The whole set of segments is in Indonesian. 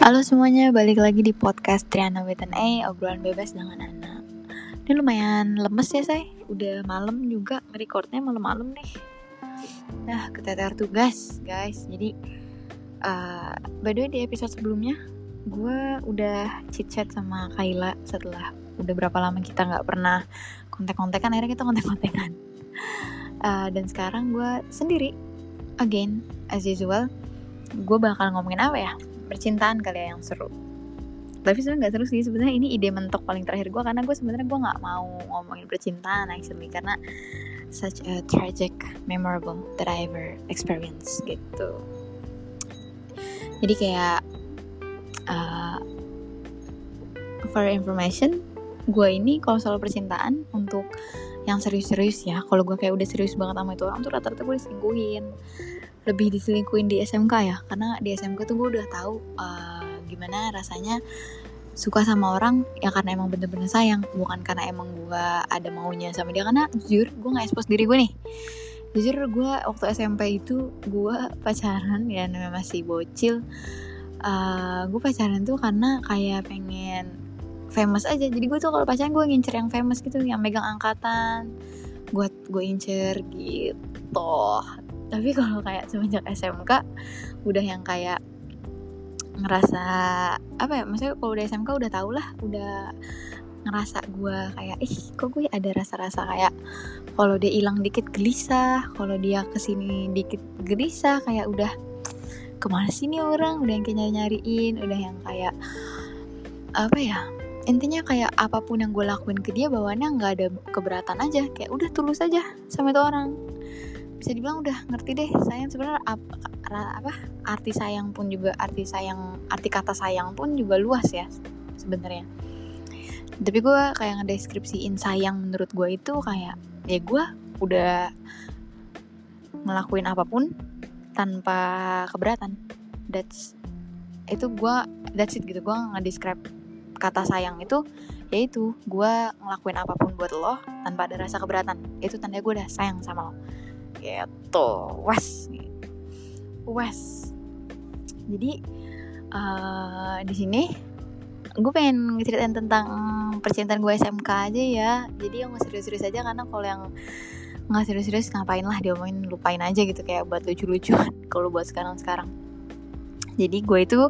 Halo semuanya, balik lagi di podcast Triana with an A, obrolan bebas dengan anak. Ini lumayan lemes ya say, udah malam juga, ngerekordnya malam-malam nih. Nah, keteter tugas guys, jadi uh, by the way di episode sebelumnya, gue udah chit-chat sama Kayla setelah udah berapa lama kita nggak pernah kontek-kontekan, akhirnya kita kontek-kontekan. Uh, dan sekarang gue sendiri, again, as usual, gue bakal ngomongin apa ya? Percintaan kali ya yang seru. Tapi sebenarnya nggak seru sih. Sebenarnya ini ide mentok paling terakhir gue karena gue sebenarnya gue nggak mau ngomongin percintaan actually. Karena such a tragic memorable that I ever experienced gitu. Jadi kayak uh, for information gue ini kalau soal percintaan untuk yang serius-serius ya kalau gue kayak udah serius banget sama itu orang tuh rata-rata gue diselingkuhin lebih diselingkuhin di SMK ya? Karena di SMK tuh gue udah tahu uh, gimana rasanya suka sama orang ya karena emang bener-bener sayang bukan karena emang gue ada maunya sama dia. Karena jujur gue nggak expose diri gue nih. Jujur gue waktu SMP itu gue pacaran ya namanya masih bocil uh, gue pacaran tuh karena kayak pengen famous aja. Jadi gue tuh kalau pacaran gue ngincer yang famous gitu yang megang angkatan gue gue incer gitu tapi kalau kayak semenjak SMK udah yang kayak ngerasa apa ya maksudnya kalau udah SMK udah tau lah udah ngerasa gue kayak ih kok gue ada rasa-rasa kayak kalau dia hilang dikit gelisah kalau dia ke sini dikit gelisah kayak udah ke mana sih nih orang? Udah yang kayak nyari-nyariin udah yang kayak apa ya intinya kayak apa pun yang gue lakuin ke dia bawaannya nggak ada keberatan aja kayak udah tulus aja sama itu orang bisa dibilang udah ngerti deh. Sayang sebenarnya apa, apa arti sayang pun juga arti sayang arti kata sayang pun juga luas ya sebenarnya. Tapi gue kayak ngedeskripsiin sayang menurut gue itu kayak ya gue udah ngelakuin apa pun tanpa keberatan. That's itu gue that's it gitu. Gue ngedescribe kata sayang itu yaitu gue ngelakuin apa pun buat lo tanpa ada rasa keberatan. Itu tanda gue udah sayang sama lo gitu. Wes. Wes. Jadi uh, di sini gue pengen ngeceritain tentang percintaan gue SMK aja ya. Jadi yang serius-serius aja karena kalau yang nggak serius-serius ngapain lah diomongin lupain aja gitu kayak buat lucu-lucuan kalau buat sekarang-sekarang. Jadi gue itu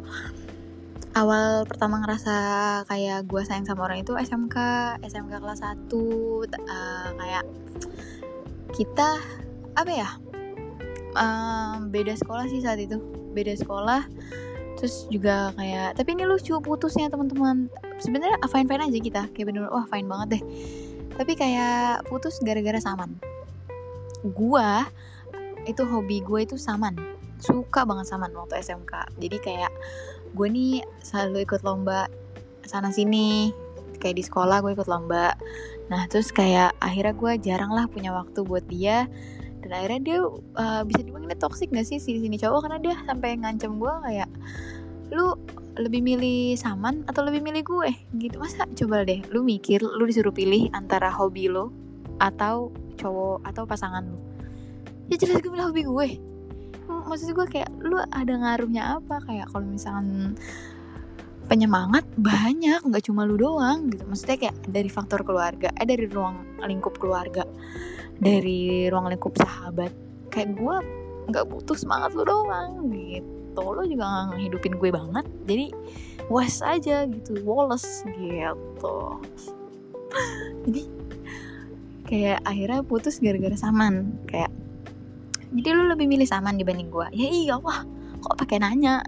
awal pertama ngerasa kayak gue sayang sama orang itu SMK SMK kelas 1 uh, kayak kita apa ya? Um, beda sekolah sih saat itu. Beda sekolah terus juga kayak tapi ini lucu putusnya teman-teman. Sebenarnya fine fine aja kita kayak bener wah fine banget deh. Tapi kayak putus gara-gara saman. Gua itu hobi gue itu saman. Suka banget saman waktu SMK jadi kayak gue nih selalu ikut lomba sana sini. Kayak di sekolah gue ikut lomba. Nah terus kayak akhirnya gue jarang lah punya waktu buat dia dan akhirnya dia uh, bisa dibilang ini toxic gak sih si sini cowok? Karena dia sampai ngancem gue kayak lu lebih milih saman atau lebih milih gue? Gitu. Masa? Coba deh lu mikir lu disuruh pilih antara hobi lo atau cowok atau pasangan lu. Ya jelas gue milih hobi gue. Maksud gue kayak lu ada ngaruhnya apa? Kayak kalau misalkan penyemangat banyak. Nggak cuma lu doang gitu. Maksudnya kayak dari faktor keluarga eh dari ruang lingkup keluarga dari ruang lingkup sahabat. Kayak gue nggak butuh semangat lo doang gitu. Lo juga gak ngehidupin gue banget jadi was aja gitu Wallace gitu. Jadi kayak akhirnya putus gara-gara saman. Kayak jadi lo lebih milih saman dibanding gue ya iya wah kok pakai nanya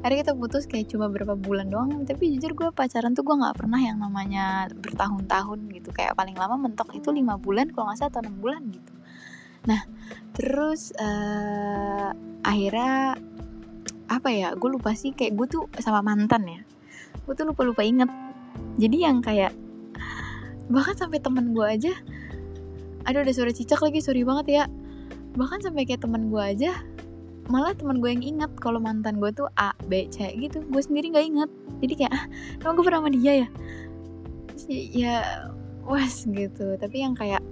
akhirnya kita putus kayak cuma berapa bulan doang tapi jujur gue pacaran tuh gue nggak pernah yang namanya bertahun-tahun gitu. Kayak paling lama mentok itu lima bulan kalau nggak salah atau enam bulan gitu. Nah terus uh, akhirnya apa ya gue lupa sih kayak gue tuh sama mantan ya gue tuh lupa lupa inget. Jadi yang kayak bahkan sampai temen gue aja aduh udah suara cicak lagi sorry banget ya. Bahkan sampai kayak temen gue aja malah teman gue yang inget kalau mantan gue tuh A B C gitu. Gue sendiri nggak inget jadi kayak ah emang gue pernah sama dia ya? Ya, ya was gitu. Tapi yang kayak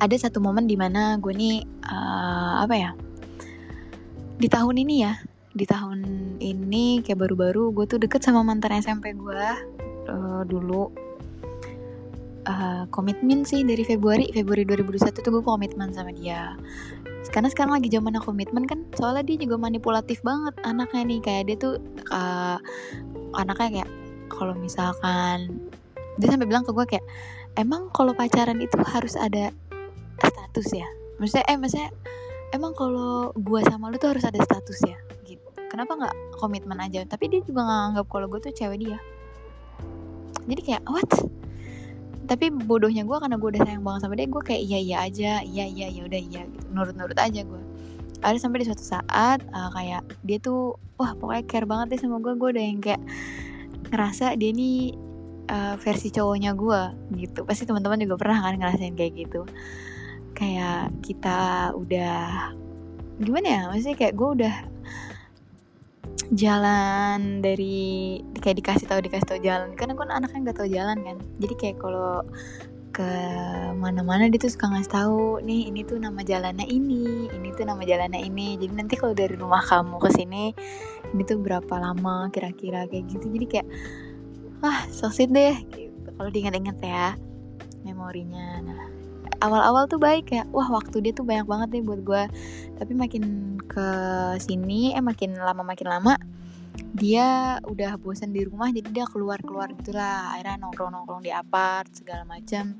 ada satu momen di mana gue nih uh, apa ya di tahun ini ya di tahun ini kayak baru-baru gue tuh deket sama mantan SMP gue uh, dulu. Uh, komitmen sih dari Februari Februari 2021 tuh gue komitmen sama dia karena sekarang lagi zaman komitmen kan soalnya dia juga manipulatif banget anaknya nih. Kayak dia tuh uh, anaknya kayak kalau misalkan dia sampai bilang ke gue kayak emang kalau pacaran itu harus ada status ya? Maksudnya eh maksudnya emang kalau gue sama lu tuh harus ada status ya? Gitu. Kenapa nggak komitmen aja? Tapi dia juga nggak anggap kalau gue tuh cewek dia. Jadi kayak what tapi bodohnya gue karena gue udah sayang banget sama dia gue kayak iya iya aja iya iya ya udah iya gitu. Nurut nurut aja gue ada sampai di suatu saat uh, kayak dia tuh wah pokoknya care banget deh sama gue gue udah yang kayak ngerasa dia nih uh, versi cowoknya gue gitu. Pasti teman-teman juga pernah kan ngerasain kayak gitu. Kayak kita udah gimana ya maksudnya kayak gue udah jalan dari kayak dikasih tahu dikasih tahu jalan. Karena gue anaknya nggak tahu jalan kan. Jadi kayak kalau ke mana-mana dia tuh suka ngasih tahu nih ini tuh nama jalannya ini ini tuh nama jalannya ini. Jadi nanti kalau dari rumah kamu ke sini ini tuh berapa lama kira-kira kayak gitu. Jadi kayak wah so deh gitu. Kalau diingat-ingat ya memorinya. Nah awal-awal tuh baik ya wah waktu dia tuh banyak banget deh buat gue tapi makin ke sini eh makin lama makin lama dia udah bosan di rumah jadi dia keluar keluar gitulah akhirnya nongkrong nongkrong di apart segala macam.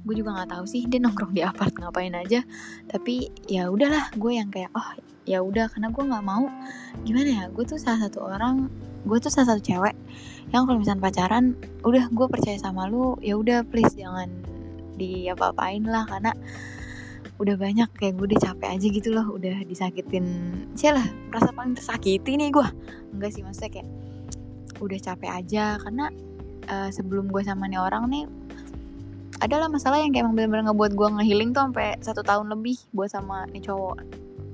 Gue juga nggak tahu sih dia nongkrong di apart ngapain aja. Tapi ya udahlah gue yang kayak oh ya udah karena gue nggak mau. Gimana ya gue tuh salah satu orang gue tuh salah satu cewek yang kalau misalnya pacaran udah gue percaya sama lu ya udah please jangan di apa-apain lah karena udah banyak kayak gue udah capek aja gitu loh udah disakitin lah merasa paling tersakiti nih gue. Enggak sih maksudnya kayak udah capek aja karena uh, sebelum gue sama nih orang nih adalah masalah yang kayak emang bener-bener ngebuat gue ngehealing tuh sampai satu tahun lebih buat sama nih cowok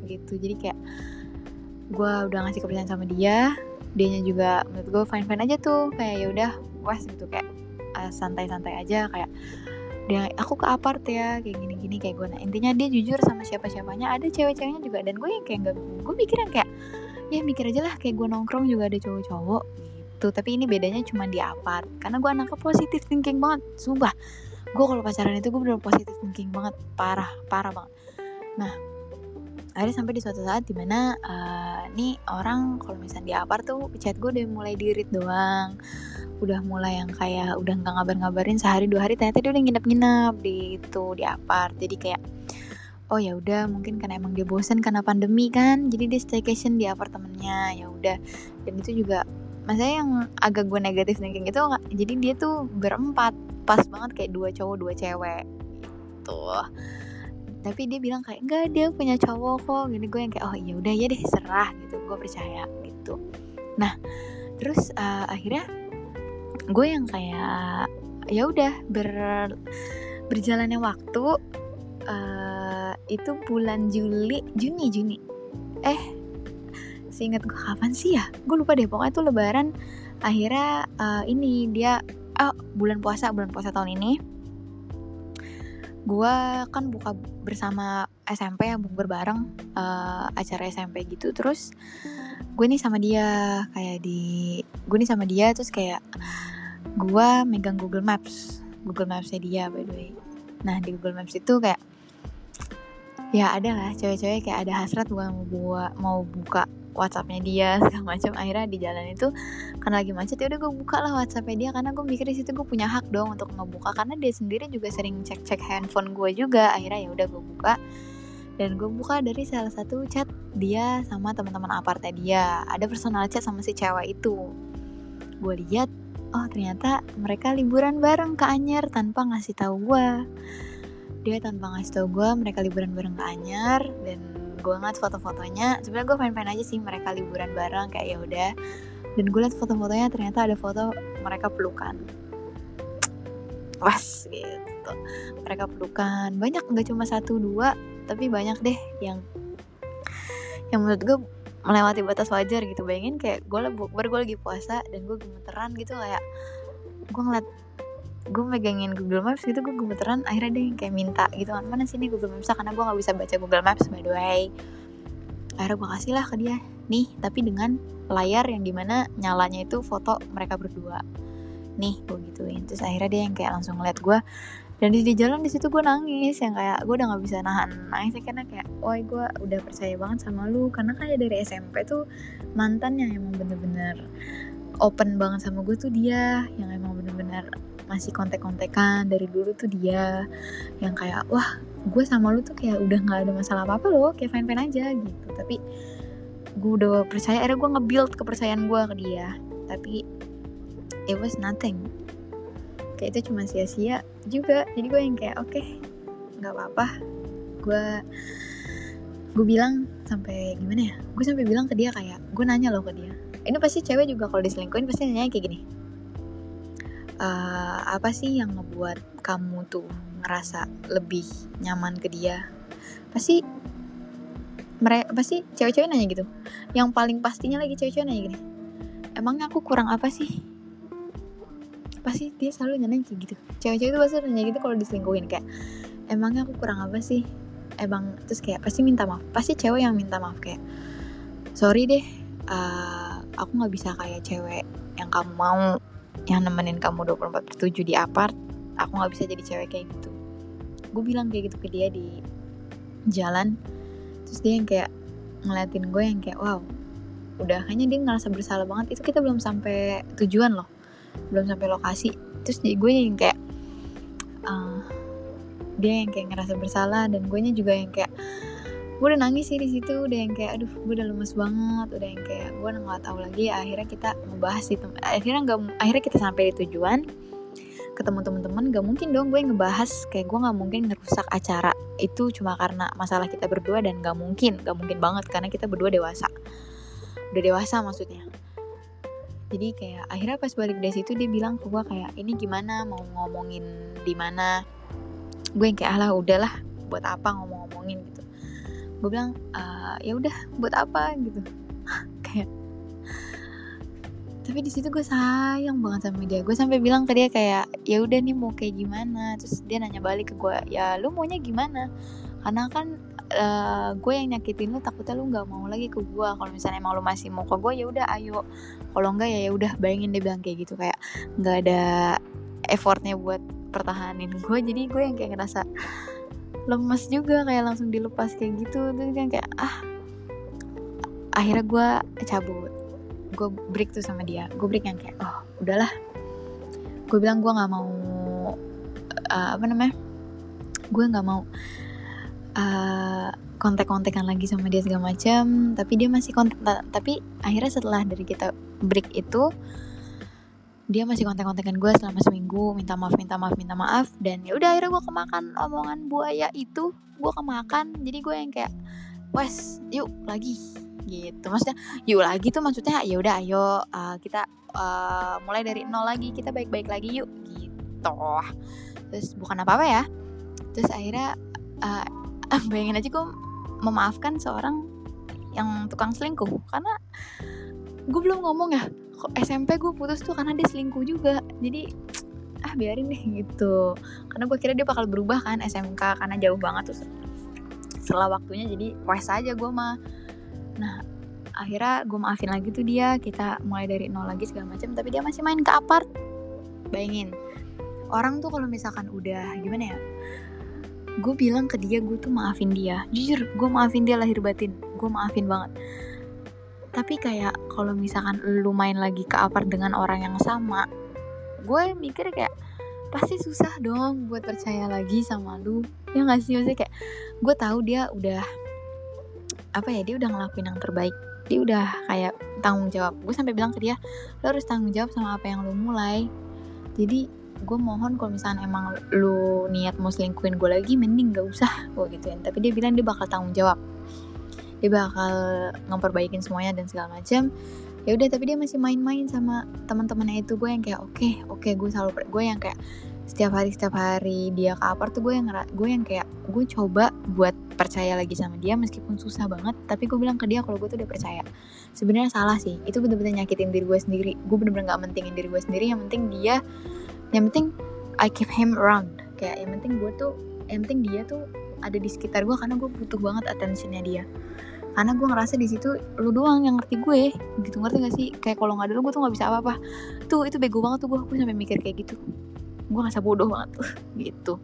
gitu. Jadi kayak gue udah ngasih kepercayaan sama dia dianya juga menurut gue fine fine aja tuh kayak ya udah wes gitu. Kayak uh, santai-santai aja kayak dia aku ke apart ya kayak gini gini kayak gue nah intinya dia jujur sama siapa siapanya ada cewek-ceweknya juga dan gue yang kayak gak gue mikir yang kayak ya mikir aja lah kayak gue nongkrong juga ada cowok-cowok gitu. Tapi ini bedanya cuma di apart karena gue anaknya positif thinking banget sumpah. Gue kalau pacaran itu gue bener positif thinking banget parah parah banget. Nah akhirnya sampai di suatu saat di mana uh, nih orang kalau misalnya di apart tuh chat gue udah mulai dirit doang. Udah mulai yang kayak udah nggak ngabar-ngabarin sehari dua hari ternyata dia udah nginep-nginep di itu di apart. Jadi kayak oh ya udah mungkin karena emang dia bosan karena pandemi kan jadi dia staycation di apartemennya. Ya udah. Dan itu juga maksudnya yang agak gue negatif thinking itu jadi dia tuh berempat. Pas banget kayak dua cowok dua cewek. Gitu tapi dia bilang kayak enggak dia punya cowok kok. Gini gue yang kayak oh iya udah ya deh serah. Gitu gue percaya gitu. Nah terus uh, akhirnya gue yang kayak ya udah ber berjalannya waktu uh, itu bulan Juli Juni Juni. Eh seingat gue kapan sih ya? Gue lupa deh pokoknya tuh lebaran. Akhirnya uh, ini dia oh bulan puasa bulan puasa tahun ini gue kan buka bersama SMP ya bukber bareng uh, acara SMP gitu. Terus gue nih sama dia kayak di gue nih sama dia terus kayak gue megang Google Maps Google Mapsnya dia by the way. Nah di Google Maps itu kayak ya ada lah cewek-cewek kayak ada hasrat gue mau buat mau buka WhatsAppnya dia segala macam. Akhirnya di jalan itu karena lagi macet ya udah gue buka lah WhatsAppnya dia karena gue mikir di situ gue punya hak dong untuk ngebuka. Karena dia sendiri juga sering cek cek handphone gue juga. Akhirnya ya udah gue buka. Dan gue buka dari salah satu chat dia sama teman-teman apartnya dia. Ada personal chat sama si cewek itu. Gue lihat oh ternyata mereka liburan bareng ke Anyer tanpa ngasih tahu gue dia tanpa ngasih tahu gue mereka liburan bareng ke Anyer dan gue ngeliat foto-fotonya sebenarnya gue fine-fine aja sih mereka liburan bareng kayak ya udah. Dan gue liat foto-fotonya ternyata ada foto mereka pelukan. Pas gitu. Mereka pelukan. Banyak nggak cuma satu dua tapi banyak deh yang yang menurut gue melewati batas wajar gitu. Bayangin kayak gue gue lagi puasa dan gue gemeteran gitu kayak gue ngeliat gue megangin Google Maps gitu gue gemeteran akhirnya dia kayak minta gitu kan mana sini Google Maps karena gue nggak bisa baca Google Maps by the way. Akhirnya gue kasih lah ke dia nih tapi dengan layar yang di mana nyalanya itu foto mereka berdua. Nih gue gituin. Terus akhirnya dia yang kayak langsung ngeliat gue dan di, jalan di situ gue nangis yang kayak gue udah nggak bisa nahan nangis karena kayak wah gue udah percaya banget sama lu. Karena kayak dari SMP tuh mantan yang emang bener-bener open banget sama gue tuh dia yang emang bener-bener masih kontek-kontekan dari dulu tuh dia yang kayak wah gue sama lu tuh kayak udah nggak ada masalah apa apa loh kayak fine aja gitu. Tapi gue udah percaya akhirnya gue nge-build kepercayaan gue ke dia. Tapi it was nothing. Kayak itu cuma sia-sia juga. Jadi gue yang kayak oke okay, nggak apa-apa. Gue gue bilang sampai gimana ya? Gue sampai bilang ke dia kayak gue nanya loh ke dia. Ini pasti cewek juga kalau diselingkuhin pasti nanya kayak gini uh, apa sih yang ngebuat kamu tuh ngerasa lebih nyaman ke dia? Pasti mereka pasti cewek-cewek nanya gitu. Yang paling pastinya lagi cewek-cewek nanya gini emangnya aku kurang apa sih? Pasti dia selalu nanya kayak gitu. Cewek-cewek itu pasti nanya gitu kalau diselingkuhin kayak emangnya aku kurang apa sih? Emang terus kayak pasti minta maaf. Pasti cewek yang minta maaf kayak sorry deh uh, aku nggak bisa kayak cewek yang kamu mau yang nemenin kamu 24 per 7 di apart aku nggak bisa jadi cewek kayak gitu. Gue bilang kayak gitu ke dia di jalan terus dia yang kayak ngeliatin gue yang kayak wow udah hanya dia ngerasa bersalah banget. Itu kita belum sampai tujuan loh belum sampai lokasi. Terus jadi gue yang kayak uh, dia yang kayak ngerasa bersalah dan gue juga yang kayak gue udah nangis sih di situ udah yang kayak aduh gue udah lemes banget. Udah yang kayak gue nggak tahu lagi akhirnya kita ngebahas itu akhirnya nggak akhirnya kita sampai di tujuan ketemu teman-teman gak mungkin dong gue ngebahas kayak gue nggak mungkin ngerusak acara itu cuma karena masalah kita berdua dan gak mungkin gak mungkin banget karena kita berdua dewasa. Udah dewasa maksudnya. Jadi kayak akhirnya pas balik dari situ dia bilang ke gue kayak ini gimana? Mau ngomongin di mana? Gue yang kayak alah udahlah buat apa ngomong-ngomongin gue bilang uh, ya udah buat apa? Gitu. Kayak tapi di situ gue sayang banget sama dia. Gue sampai bilang ke dia kayak ya udah nih mau kayak gimana? Terus dia nanya balik ke gue ya lu maunya gimana? Karena kan uh, gue yang nyakitin lu takutnya lu nggak mau lagi ke gue kalau misalnya emang lu masih mau ke gue ya udah ayo. Kalau enggak ya ya udah bayangin dia bilang kayak gitu. Kayak nggak ada effortnya buat pertahanin gue jadi gue yang kayak ngerasa lemes juga kayak langsung dilepas kayak gitu. Terus kan kayak ah. Akhirnya gue cabut. Gue break tuh sama dia. Gue break yang kayak oh udahlah. Gue bilang gue nggak mau uh, apa namanya? Gue nggak mau uh, kontak-kontakan lagi sama dia segala macam. Tapi dia masih kontak tapi akhirnya setelah dari kita break itu dia masih kontak-kontakan gue selama seminggu minta maaf minta maaf minta maaf. Dan ya udah akhirnya gue kemakan omongan buaya itu. Gue kemakan jadi gue yang kayak wes yuk lagi. Gitu maksudnya yuk lagi tuh maksudnya ya udah ayo uh, kita uh, mulai dari nol lagi kita baik-baik lagi yuk. Gitu. Terus bukan apa-apa ya. Terus akhirnya uh, bayangin aja gue memaafkan seorang yang tukang selingkuh. Karena gue belum ngomong ya SMP gue putus tuh karena dia selingkuh juga. Jadi ah biarin deh gitu. Karena gue kira dia bakal berubah kan SMK karena jauh banget tuh setelah waktunya jadi wes aja gue mah. Nah akhirnya gue maafin lagi tuh dia. Kita mulai dari nol lagi segala macam tapi dia masih main ke apart. Bayangin orang tuh kalau misalkan udah gimana ya gue bilang ke dia gue tuh maafin dia. Jujur gue maafin dia lahir batin. Gue maafin banget tapi kayak kalau misalkan lu main lagi ke apart dengan orang yang sama gue mikir kayak pasti susah dong buat percaya lagi sama lu. Ya gak sih? Maksudnya kayak gue tahu dia udah apa ya dia udah ngelakuin yang terbaik. Dia udah kayak tanggung jawab. Gue sampai bilang ke dia lo harus tanggung jawab sama apa yang lu mulai. Jadi gue mohon kalau misalnya emang lu niat mau selingkuhin gue lagi mending gak usah gue gituin. Tapi dia bilang dia bakal tanggung jawab dia bakal ngeperbaikin semuanya dan segala macam ya udah tapi dia masih main-main sama teman-temannya itu. Gue yang kayak oke okay, oke okay, gue selalu gue yang kayak setiap hari setiap hari dia ke apart tuh gue yang gue yang kayak gue coba buat percaya lagi sama dia meskipun susah banget. Tapi gue bilang ke dia kalau gue tuh udah percaya. Sebenarnya salah sih. Itu bener-bener nyakitin diri gue sendiri. Gue bener-bener gak mentingin diri gue sendiri. Yang penting dia yang penting I keep him around. Kayak yang penting gue tuh yang penting dia tuh ada di sekitar gue karena gue butuh banget attentionnya dia. Karena gue ngerasa di situ lu doang yang ngerti gue gitu ngerti gak sih? Kayak kalau nggak ada lu gue tuh nggak bisa apa-apa. Tuh itu bego banget tuh gue gue sampai mikir kayak gitu. Gue ngerasa bodoh banget tuh gitu.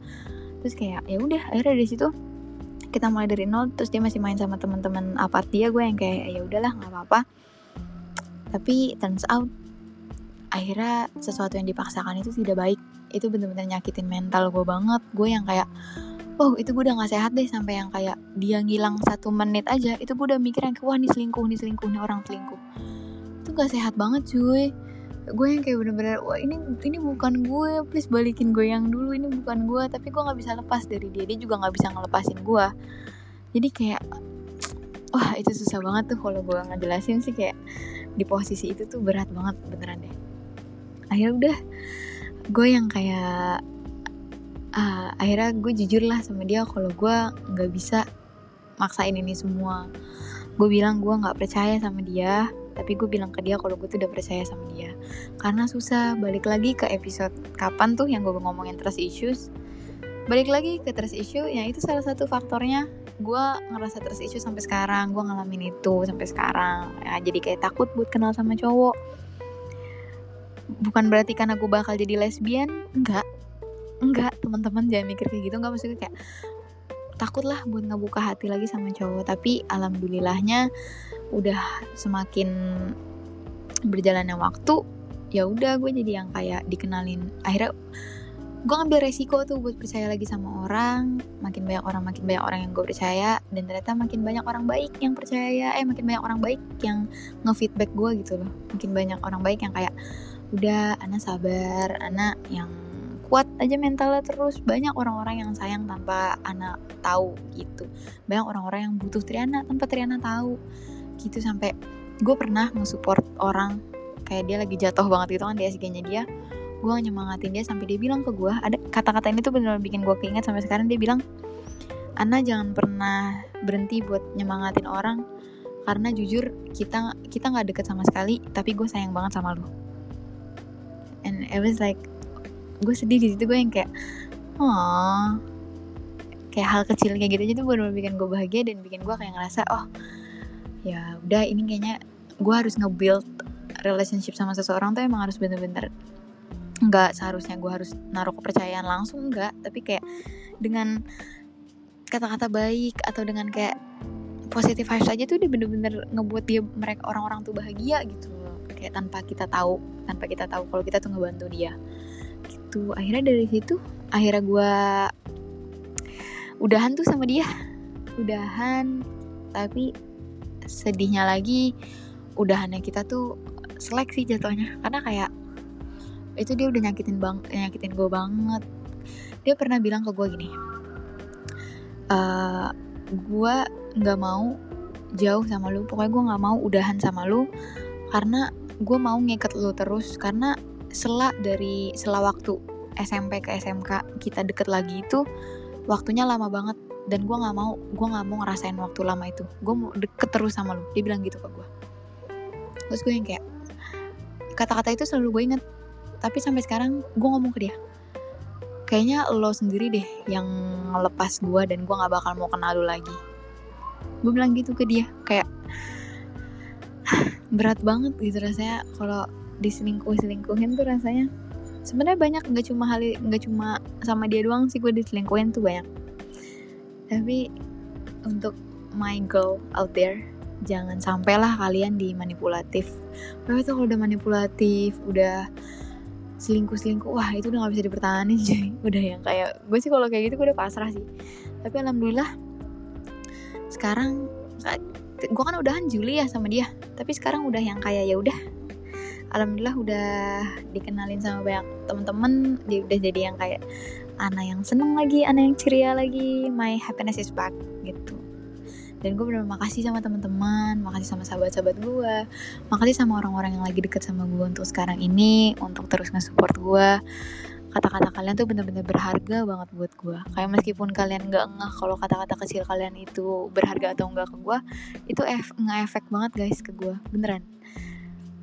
Terus kayak ya udah akhirnya dari situ kita mulai dari nol terus dia masih main sama teman-teman apart dia gue yang kayak ya udahlah nggak apa-apa. Tapi turns out akhirnya sesuatu yang dipaksakan itu tidak baik. Itu bener-bener nyakitin mental gue banget. Gue yang kayak oh itu gue udah gak sehat deh sampai yang kayak dia ngilang satu menit aja itu gue udah mikir yang wah nih selingkuh nih selingkuh nih orang selingkuh. Itu gak sehat banget cuy. Gue yang kayak bener-bener wah ini ini bukan gue please balikin gue yang dulu ini bukan gue tapi gue nggak bisa lepas dari dia dia juga nggak bisa ngelepasin gue jadi kayak wah itu susah banget tuh kalau gue ngejelasin sih kayak di posisi itu tuh berat banget beneran deh. Akhirnya udah gue yang kayak uh, akhirnya gue jujur lah sama dia kalau gue nggak bisa maksain ini semua. Gue bilang gue nggak percaya sama dia tapi gue bilang ke dia kalau gue tuh udah percaya sama dia. Karena susah balik lagi ke episode kapan tuh yang gue ngomongin trust issues? Balik lagi ke trust issue ya itu salah satu faktornya. Gue ngerasa trust issue sampai sekarang gue ngalamin itu sampai sekarang. Ya jadi kayak takut buat kenal sama cowok. Bukan berarti karena gue bakal jadi lesbian enggak enggak teman-teman jangan mikir kayak gitu. Enggak maksudnya kayak takut lah buat ngebuka hati lagi sama cowok. Tapi alhamdulillahnya udah semakin berjalannya waktu ya udah gue jadi yang kayak dikenalin. Akhirnya gue ngambil resiko tuh buat percaya lagi sama orang. Makin banyak orang makin banyak orang yang gue percaya. Dan ternyata makin banyak orang baik yang percaya. Eh makin banyak orang baik yang ngefeedback gue gitu loh. Makin banyak orang baik yang kayak udah anak sabar. Anak yang kuat aja mentalnya terus. Banyak orang-orang yang sayang tanpa anak tahu gitu. Banyak orang-orang yang butuh Triana tanpa Triana tahu. Gitu sampai gue pernah nge-support orang kayak dia lagi jatuh banget gitu kan di SG-nya dia. Gue nyemangatin dia sampai dia bilang ke gue ada kata-kata ini tuh bener-bener bikin gue keinget sampai sekarang. Dia bilang Ana jangan pernah berhenti buat nyemangatin orang karena jujur kita kita nggak deket sama sekali tapi gue sayang banget sama lo and it was like gue sedih di situ gue yang kayak oh kayak hal kecil kayak gitu aja tuh benar bikin gue bahagia dan bikin gue kayak ngerasa oh ya udah ini kayaknya gue harus nge-build relationship sama seseorang tuh emang harus bener-bener nggak seharusnya gue harus naruh kepercayaan langsung nggak. Tapi kayak dengan kata-kata baik atau dengan kayak positif vibes aja tuh udah bener-bener ngebuat dia mereka orang-orang tuh bahagia gitu loh. Kayak tanpa kita tahu tanpa kita tahu kalau kita tuh ngebantu dia gitu. Akhirnya dari situ akhirnya gue udahan tuh sama dia. Udahan tapi sedihnya lagi udahannya kita tuh seleksi jatuhnya. Karena kayak itu dia udah nyakitin bang nyakitin gue banget. Dia pernah bilang ke gue gini e, eh, gue nggak mau jauh sama lu. Pokoknya gue nggak mau udahan sama lu. Karena gue mau ngeket lu terus. Karena sela dari sela waktu SMP ke SMK kita deket lagi itu waktunya lama banget. Dan gue nggak mau gue nggak mau ngerasain waktu lama itu. Gue mau deket terus sama lu. Dia bilang gitu ke gue terus gue yang kayak kata-kata itu selalu gue inget tapi sampai sekarang gue ngomong ke dia kayaknya lo sendiri deh yang ngelepas gue dan gue nggak bakal mau kenal lu lagi. Gue bilang gitu ke dia kayak berat banget gitu rasanya kalau diselingkuh selingkuhin tuh rasanya. Sebenarnya banyak nggak cuma hal nggak cuma sama dia doang sih gue diselingkuhin tuh banyak. Tapi untuk my girl out there jangan sampailah kalian dimanipulatif. Pokoknya tuh kalau udah manipulatif udah selingkuh selingkuh wah itu udah nggak bisa dipertahankan cuy. Udah yang kayak gue sih kalau kayak gitu gue udah pasrah sih. Tapi alhamdulillah sekarang gue kan udahan Juli ya sama dia. Tapi sekarang udah yang kayak ya udah alhamdulillah udah dikenalin sama banyak temen-temen dia udah jadi yang kayak anak yang seneng lagi anak yang ceria lagi my happiness is back gitu. Dan gue bener makasih sama teman-teman makasih sama sahabat-sahabat gue makasih sama orang-orang yang lagi deket sama gue untuk sekarang ini untuk terus nge-support gue kata-kata kalian tuh bener-bener berharga banget buat gue kayak meskipun kalian nggak ngeh kalau kata-kata kecil kalian itu berharga atau enggak ke gue itu nge-efek banget guys ke gue beneran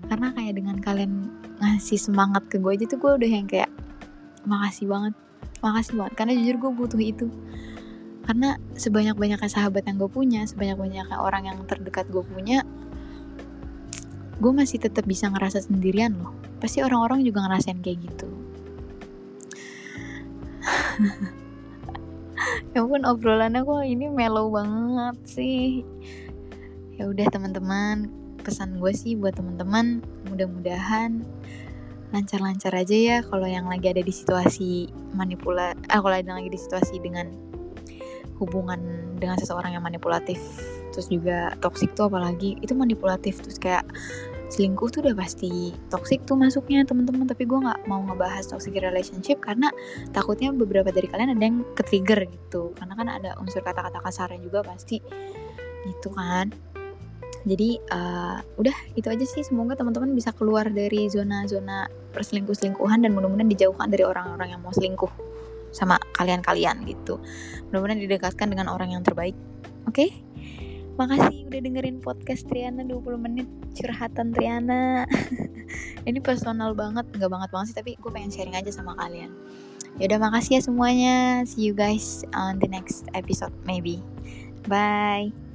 karena kayak dengan kalian ngasih semangat ke gue aja tuh gue udah yang kayak makasih banget. Makasih banget karena jujur gue butuh itu. Karena sebanyak banyaknya sahabat yang gue punya sebanyak banyaknya orang yang terdekat gue punya gue masih tetap bisa ngerasa sendirian loh. Pasti orang-orang juga ngerasain kayak gitu. Ya ampun obrolannya kok ini mellow banget sih. Ya udah teman-teman pesan gue sih buat teman-teman mudah-mudahan lancar-lancar aja ya kalau yang lagi ada di situasi manipula ah kalau ada lagi di situasi dengan hubungan dengan seseorang yang manipulatif terus juga toxic tuh apalagi itu manipulatif terus kayak selingkuh tuh udah pasti toxic tuh masuknya teman-teman. Tapi gue nggak mau ngebahas toxic relationship karena takutnya beberapa dari kalian ada yang ke trigger gitu. Karena kan ada unsur kata-kata kasarnya juga pasti gitu kan jadi uh, udah itu aja sih. Semoga teman-teman bisa keluar dari zona-zona perselingkuh-selingkuhan dan mudah-mudahan dijauhkan dari orang-orang yang mau selingkuh sama kalian-kalian gitu. Mudah-mudahan didekatkan dengan orang yang terbaik. Oke? Okay? makasih udah dengerin podcast Triana 20 menit. Curhatan Triana. Ini personal banget nggak banget banget sih tapi gue pengen sharing aja sama kalian. Ya udah makasih ya semuanya. See you guys on the next episode maybe. Bye